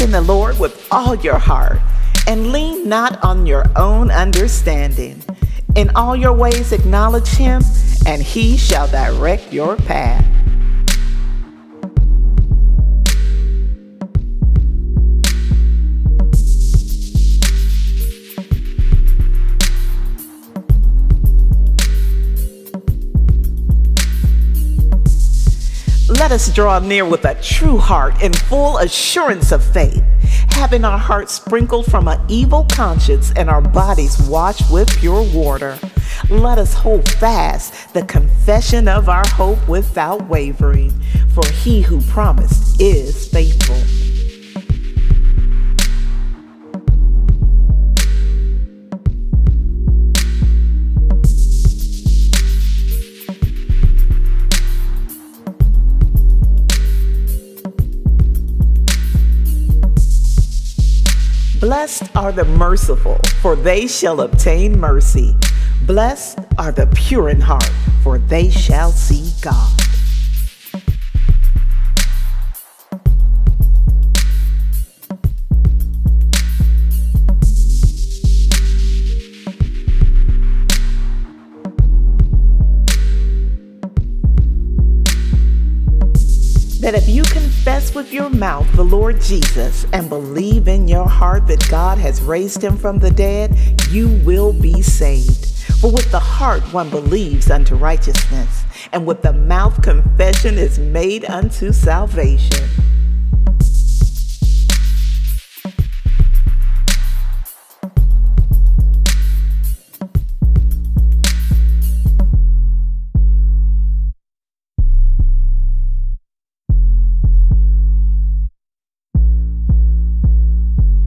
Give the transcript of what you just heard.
in the Lord with all your heart and lean not on your own understanding. In all your ways acknowledge him, and he shall direct your path. Let us draw near with a true heart in full assurance of faith, having our hearts sprinkled from an evil conscience and our bodies washed with pure water. Let us hold fast the confession of our hope without wavering, for he who promised is faithful. Blessed are the merciful, for they shall obtain mercy. Blessed are the pure in heart, for they shall see God. That if you confess with your mouth the Lord Jesus and believe in your heart that God has raised him from the dead, you will be saved. For with the heart one believes unto righteousness, and with the mouth confession is made unto salvation.